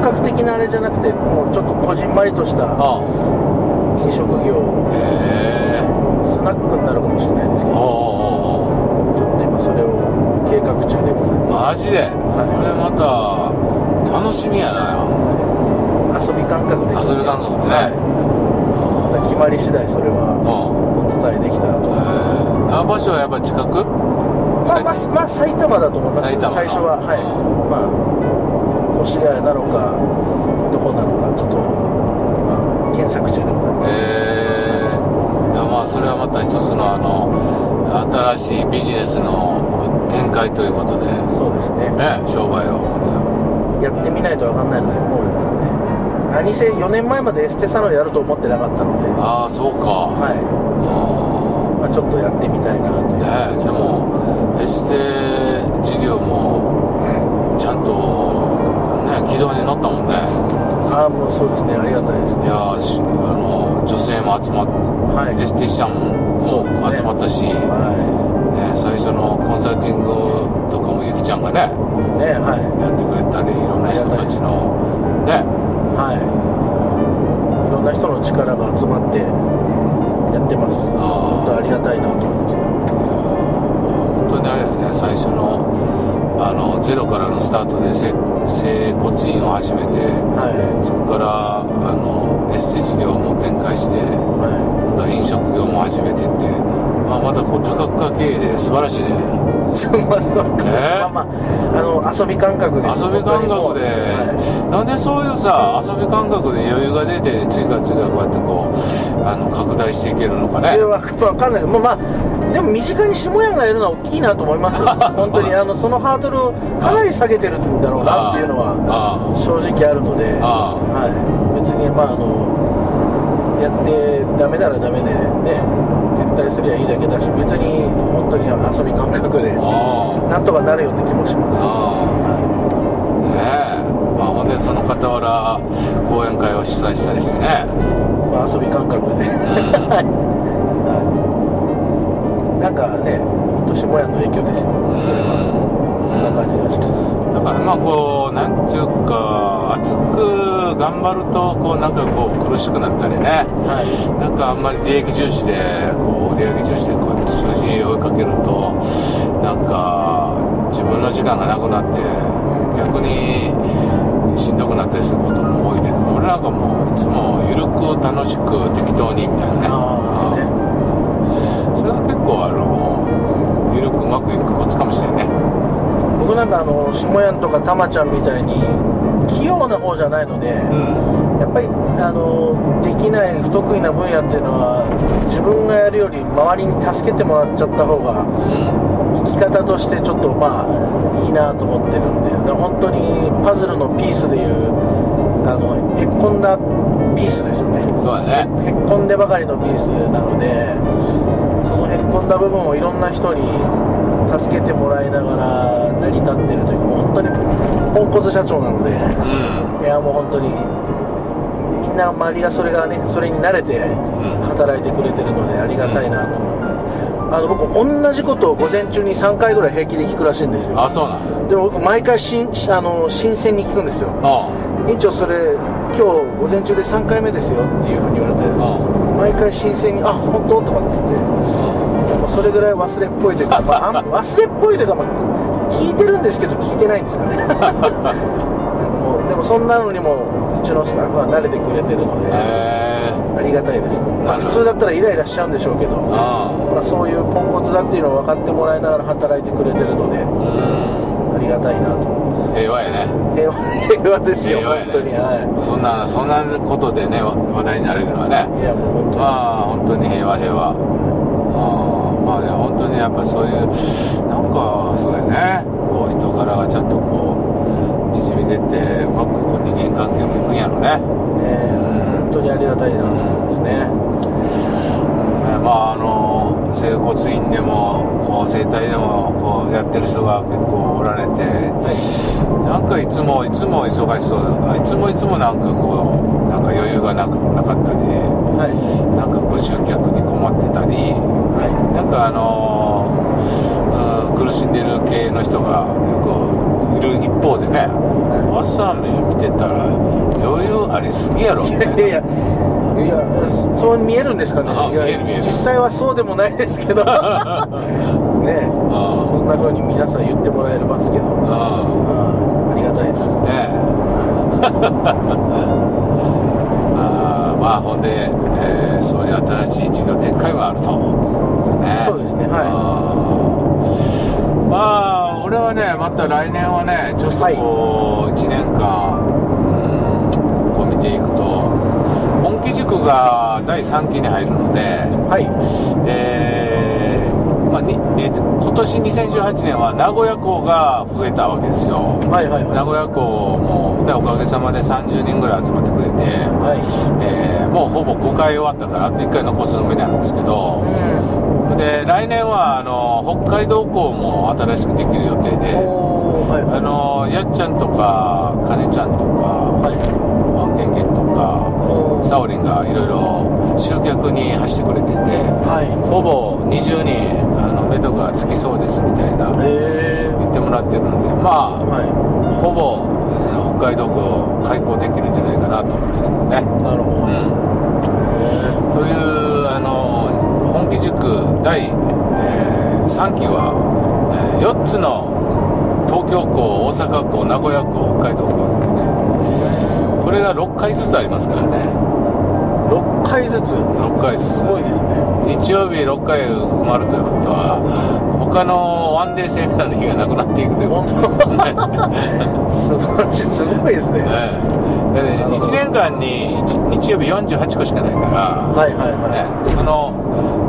格的なあれじゃなくてもうちょっとこじんまりとしたあ飲食業スナックになるかもしれないですけどちょっと今それを計画中でございまマジで？それまた楽しみやな。す遊び感覚で遊び感覚でね。はい。また決まり次第それはうんお伝えできたらと思います。あ場所はやっぱ近く？まあまあ、まあ、埼玉だと思います。最初は。はい。まあ越谷なのかどこなのかちょっと今検索中でございます。へえいやまあそれはまた一つのあの新しいビジネスの展開ということで。そうですね。ね商売を。まやってみないと分かんないのでもう、ね、何せ4年前までエステサロンやると思ってなかったので。たああそうか。はい、まあ、ちょっとやってみたいなという。ねでもエステ事業もちゃんとね軌道に乗ったもんねああもうそうですねありがたいですいねやあの女性も集まっはいエスティシャンそうですねも集まったし、ね、は最初のコンサルティングとかもゆきちゃんがねねはいやってくれたりいろんな人たちのねはいいろんな人の力が集まってやってますあ本当ありがたいなと思います本当にあれだね最初ゼロからのスタートで整整骨院を始めてはい。そこからあのエステ事業も展開しては今度は飲食業も始めてって、まあ、またこう多角化経営で素晴らしいね。まあそうか、えまあまああの遊び感覚で。す遊び感覚で、はなんでそういうさ遊び感覚で余裕が出て次から次からこうやってこうあの拡大していけるのかい、ね？いやわわかんない。もうまあでも身近に下屋がいるのは大きいなと思いますよ。本当にあのそのハードルをかなり下げてるんだろうなっていうのはあ正直あるので、あはい、別にまああのやってダメならダメでね撤退すりゃいいだけだし別に本当に遊び感覚でなんとかなるような気もします、ねえ。まあほんでその傍ら講演会を主催したりしてね。まあ、遊び感覚で なんかね本当下屋の影響ですよ。それは。そんな感じがします。だからまあこうなんていうか熱く頑張るとこうなんかこう苦しくなったりね。はい。なんかあんまり利益重視でこう売上重視でこう数字追いかけるとなんか自分の時間がなくなって逆にしんどくなったりすることも多いけど俺なんかもういつも緩く楽しく適当にみたいなね構あの緩くうまくいくコツかもしれんね。僕なんかあの下屋とかたまちゃんみたいに器用な方じゃないので、うん。やっぱりあのできない不得意な分野っていうのは自分がやるより周りに助けてもらっちゃった方が生き方としてちょっとまあいいなと思ってるんでで本当にパズルのピースでいうあのへっこんだピースですよね。そうだね。へっこんでばかりのピースなのでそのへっこんだ部分をいろんな人に助けてもらいながら成り立ってるというかもう本当にポンコツ社長なのでうん。いやもう本当にみんな周りがそれがねそれに慣れて働いてくれてるのでありがたいなと思います、あの僕同じことを午前中に3回ぐらい平気で聞くらしいんですよ。あそうなんでも僕毎回新あの新鮮に聞くんですよ。あ院長それ今日午前中で3回目ですよっていうふうに言われてるんですよ毎回新鮮に「あ本当?」とかっつって。でもそれぐらい忘れっぽいというか、まあ、忘れっぽいというか、まあ、聞いてるんですけど聞いてないんですかね。なんかもうでもそんなのにもうちのスタッフは慣れてくれてるのでありがたいです、まあ、普通だったらイライラしちゃうんでしょうけど、あまあ、そういうポンコツだっていうのを分かってもらいながら働いてくれてるのでありがたいなと。思平和やね。平和平和ですよ平和やね。本当にはい。そんなそんなことでねわ話題になれるのはね。いやもう本当に、まあ本当に平和平和。あーまあね本当にやっぱそういうなんかそうやね。こう人柄がちゃんとこうにじみ出てうまくこう人間関係もいくんやろね。ね本当にありがたいなと思いますね。ねまああの整骨院でもこう整体でもこうやってる人が結構おられてなんかいつもいつも忙しそうだ。いつもいつもなんかこうなんか余裕がなくなかったりはい。なんかこう集客に困ってたりはなんかあのーうん苦しんでる系の人がこういる一方でねわさび見てたら余裕ありすぎやろみたいな。いやいやいやそう見えるんですかね。実際はそうでもないですけど。ね。あそんな風に皆さん言ってもらえますけど。ああ。ありがたいです。ね まあほんで、えーそういう新しい事業展開もあると、ね、そうですねはい。まあ俺はねまた来年はねちょっとこう、1年間、うん、こう見ていくと本気塾が第3期に入るのではい。えーまあにえーと今年2018年は名古屋校が増えたわけですよ。はいはいはい。名古屋校も、ね、おかげさまで30人ぐらい集まってくれて、はい。えーもうほぼ5回終わったからあと1回残すのみなんですけどうで来年はあの北海道校も新しくできる予定んではい。あのやっちゃんとかかねちゃんとかはいサオリンがいろいろ集客に走ってくれててはい。ほぼ20人あの目処がつきそうですみたいなええ言ってもらってるんでまあはほぼ、えー北海道校開校できるんじゃないかなと思ってるんですけどね。いなるほど、うん、というあの本気塾第、え3期は、え4つの東京校大阪校名古屋校北海道校ね。これが6回ずつありますからね6回ずつ。6回ずつ。すごいですね日曜日6回埋まるということは他のワンデーセミナーの日がなくなっていくという。こと素晴らしいすごいですね。ねで1年間に1日曜日48個しかないから、はいはいはね、その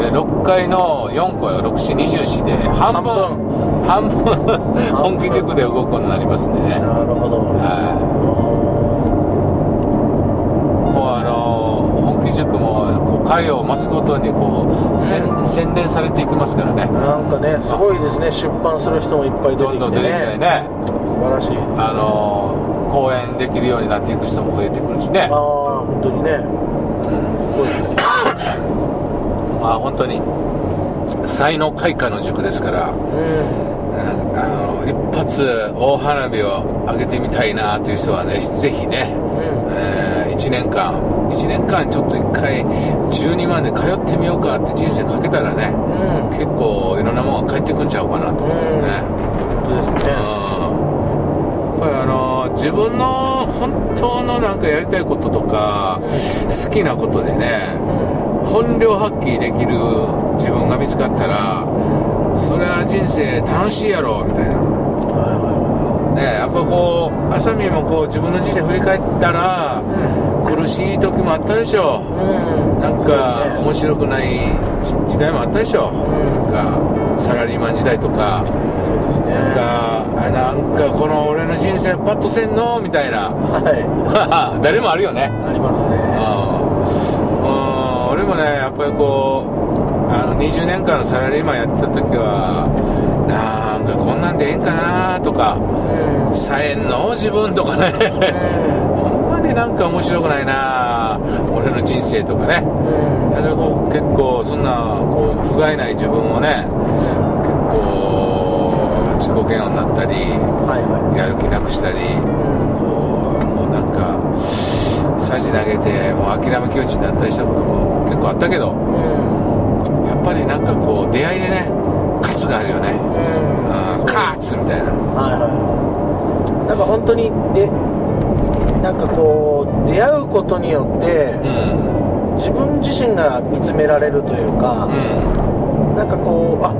で6回の4個や6四20四で半分半分。本気塾で動くことになりますんでね。いなるほど。はいもうあの本気塾もこう回を増すごとにこう宣洗練されていきますからね。なんかねすごいですね。出版する人もいっぱい出てきてどんどん出てきたりね。ね素晴らしい。あの講演できるようになっていく人も増えてくるしね。ああ本当にね。すごいですねまあ本当に才能開花の塾ですから。うあの一発大花火を上げてみたいなという人はねぜひね、んうん。え1年間1年間ちょっと1回12万で通ってみようかって人生かけたらねうん。結構いろんなものが返ってくんちゃうかなと思うね、本当ですね。うん。やっぱりあの自分の本当のなんかやりたいこととか好きなことでね本領発揮できる自分が見つかったらそれは人生楽しいやろみたいな。ねやっぱこうあさみもこう自分の人生振り返ったら苦しい時もあったでしょう。ん。なんか面白くない時時代もあったでしょなんかサラリーマン時代とか。そうですね。なんかあなんかこの俺の人生パッとせんのみたいな。はい。誰もあるよね。ありますね。うん。俺もねやっぱりこうあの20年間のサラリーマンやってた時はなんかこんなんでええんかなとかうん。さえんの自分とかね。ほんまになんか面白くないな。俺の人生とかね。うん。だ結構そんなこう不甲斐ない自分をね結構自己嫌悪になったりはいはやる気なくしたりいうん。こうもうなんかさじ投げてもう諦め気持ちになったりしたことも結構あったけどうん。やっぱりなんかこう出会いでね勝つがあるよね。うん。うん勝つみたいな。はいはい。なんか本当にでなんかこう出会うことによってうん自分自身が見つめられるというか、うんなんかこうあ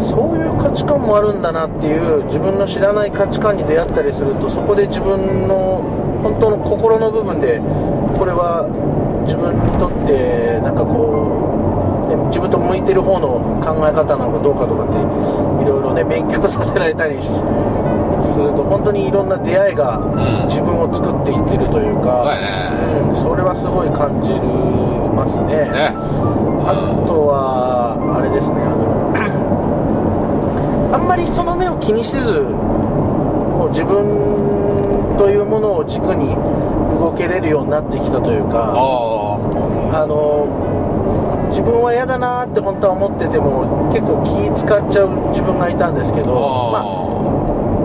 そういう価値観もあるんだなっていう自分の知らない価値観に出会ったりするとそこで自分の本当の心の部分でこれは自分にとってなんかこう、ね、自分と向いてる方の考え方なのかどうかとかっていろいろね勉強させられたりすると本当にいろんな出会いがん。自分を作っていってるというか、そうやね。うん、それはすごい感じますね。ね。あとは、あれですね、あの、あんまりその目を気にせず、もう自分というものを軸に動けれるようになってきたというか、ああの、自分は嫌だなって本当は思ってても、結構気使っちゃう自分がいたんですけど、まあ、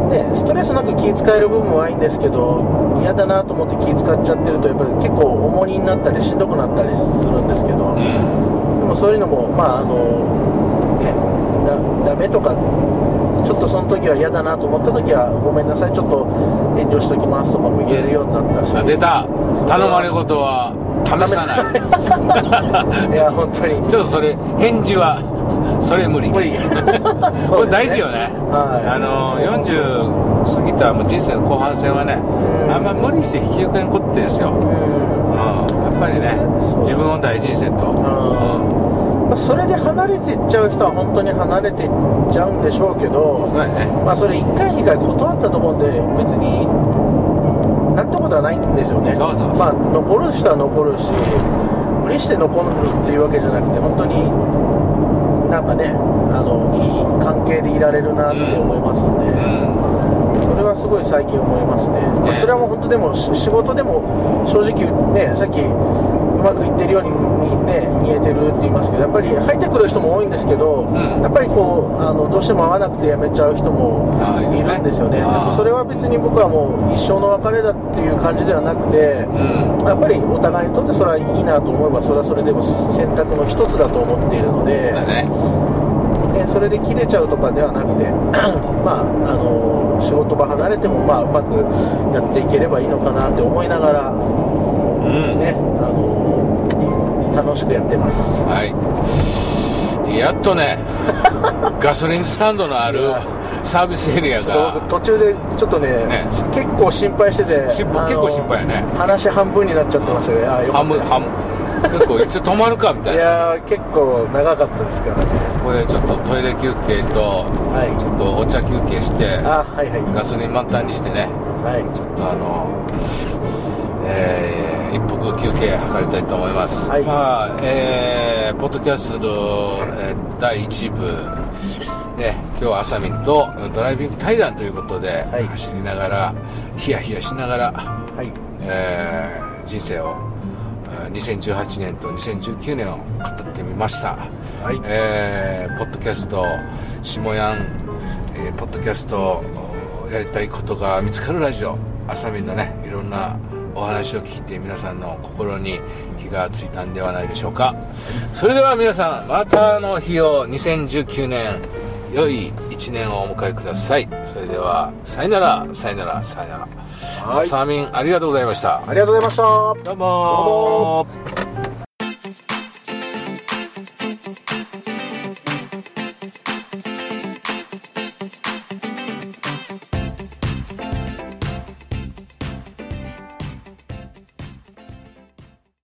ね、ストレスなく気使える部分はいいんですけど嫌だなと思って気使っちゃってるとやっぱり結構重荷になったりしんどくなったりするんですけど、うん。でもそういうのもまああのねだダメとかちょっとその時は嫌だなと思った時はごめんなさいちょっと遠慮しときますとかも言えるようになったし。あ出た。頼まれ事は試さない。いや本当に。ちょっとそれ返事はそれ無理。無理。これ大事よね。はい。あの40過ぎたもう人生の後半戦はねうん。あんま無理して引き受けんことですよ、うん、うん。やっぱりね自分を大事にせんと、まあそれで離れていっちゃう人は本当に離れていっちゃうんでしょうけどそね。まあそれ1回2回断ったところで別になんてことはないんですよね。そうそうそう。まあ残る人は残るし無理して残るっていうわけじゃなくて本当になんかねあのいい関係でいられるなって思いますんで、うん。それはすごい最近思いますね、まあね。それはもう本当でもし仕事でも正直ねさっきうまくいってるように見,、ね、見えてるって言いますけどやっぱり入ってくる人も多いんですけど、ん。やっぱりこうあのどうしても合わなくて辞めちゃう人もあい。るんですよね。それは別に僕はもう一生の別れだっていう感じではなくて、うん。やっぱりお互いにとってそれはいいなと思えばそれはそれでも選択の一つだと思っているので。だね。ね、それで切れちゃうとかではなくて、まあ、あの仕事場離れても、まあ、うまくやっていければいいのかなって思いながら、うん。ね、楽しくやってます。はい。やっとね ガソリンスタンドのあるサービスエリアが。僕途中でちょっとねね。結構心配してて結構心配やね。話半分になっちゃってましたけ半分半分。結構いつ止まるかみたいな。いやー結構長かったですから。ねこれちょっとトイレ休憩とはい。ちょっとお茶休憩してあはいはい。ガソリン満タンにしてね。はい。ちょっとあのえー一服休憩図りたいと思います、はい。まあえーポッドキャストの、えー第1部。ね今日はあさみんとドライビング対談ということで、はい。走りながらヒヤヒヤしながら、はい。えー人生をえー2018年と2019年を語ってみました、はい。えーポッドキャスト下やん、えーポッドキャストおやりたいことが見つかるラジオあさみんのねいろんなお話を聞いて皆さんの心に火がついたんではないでしょうか。それでは皆さんまたの日を2019年良い1年をお迎えください。それではさよならさよならさよなら。はい。あさみんありがとうございました。ありがとうございました。どうもー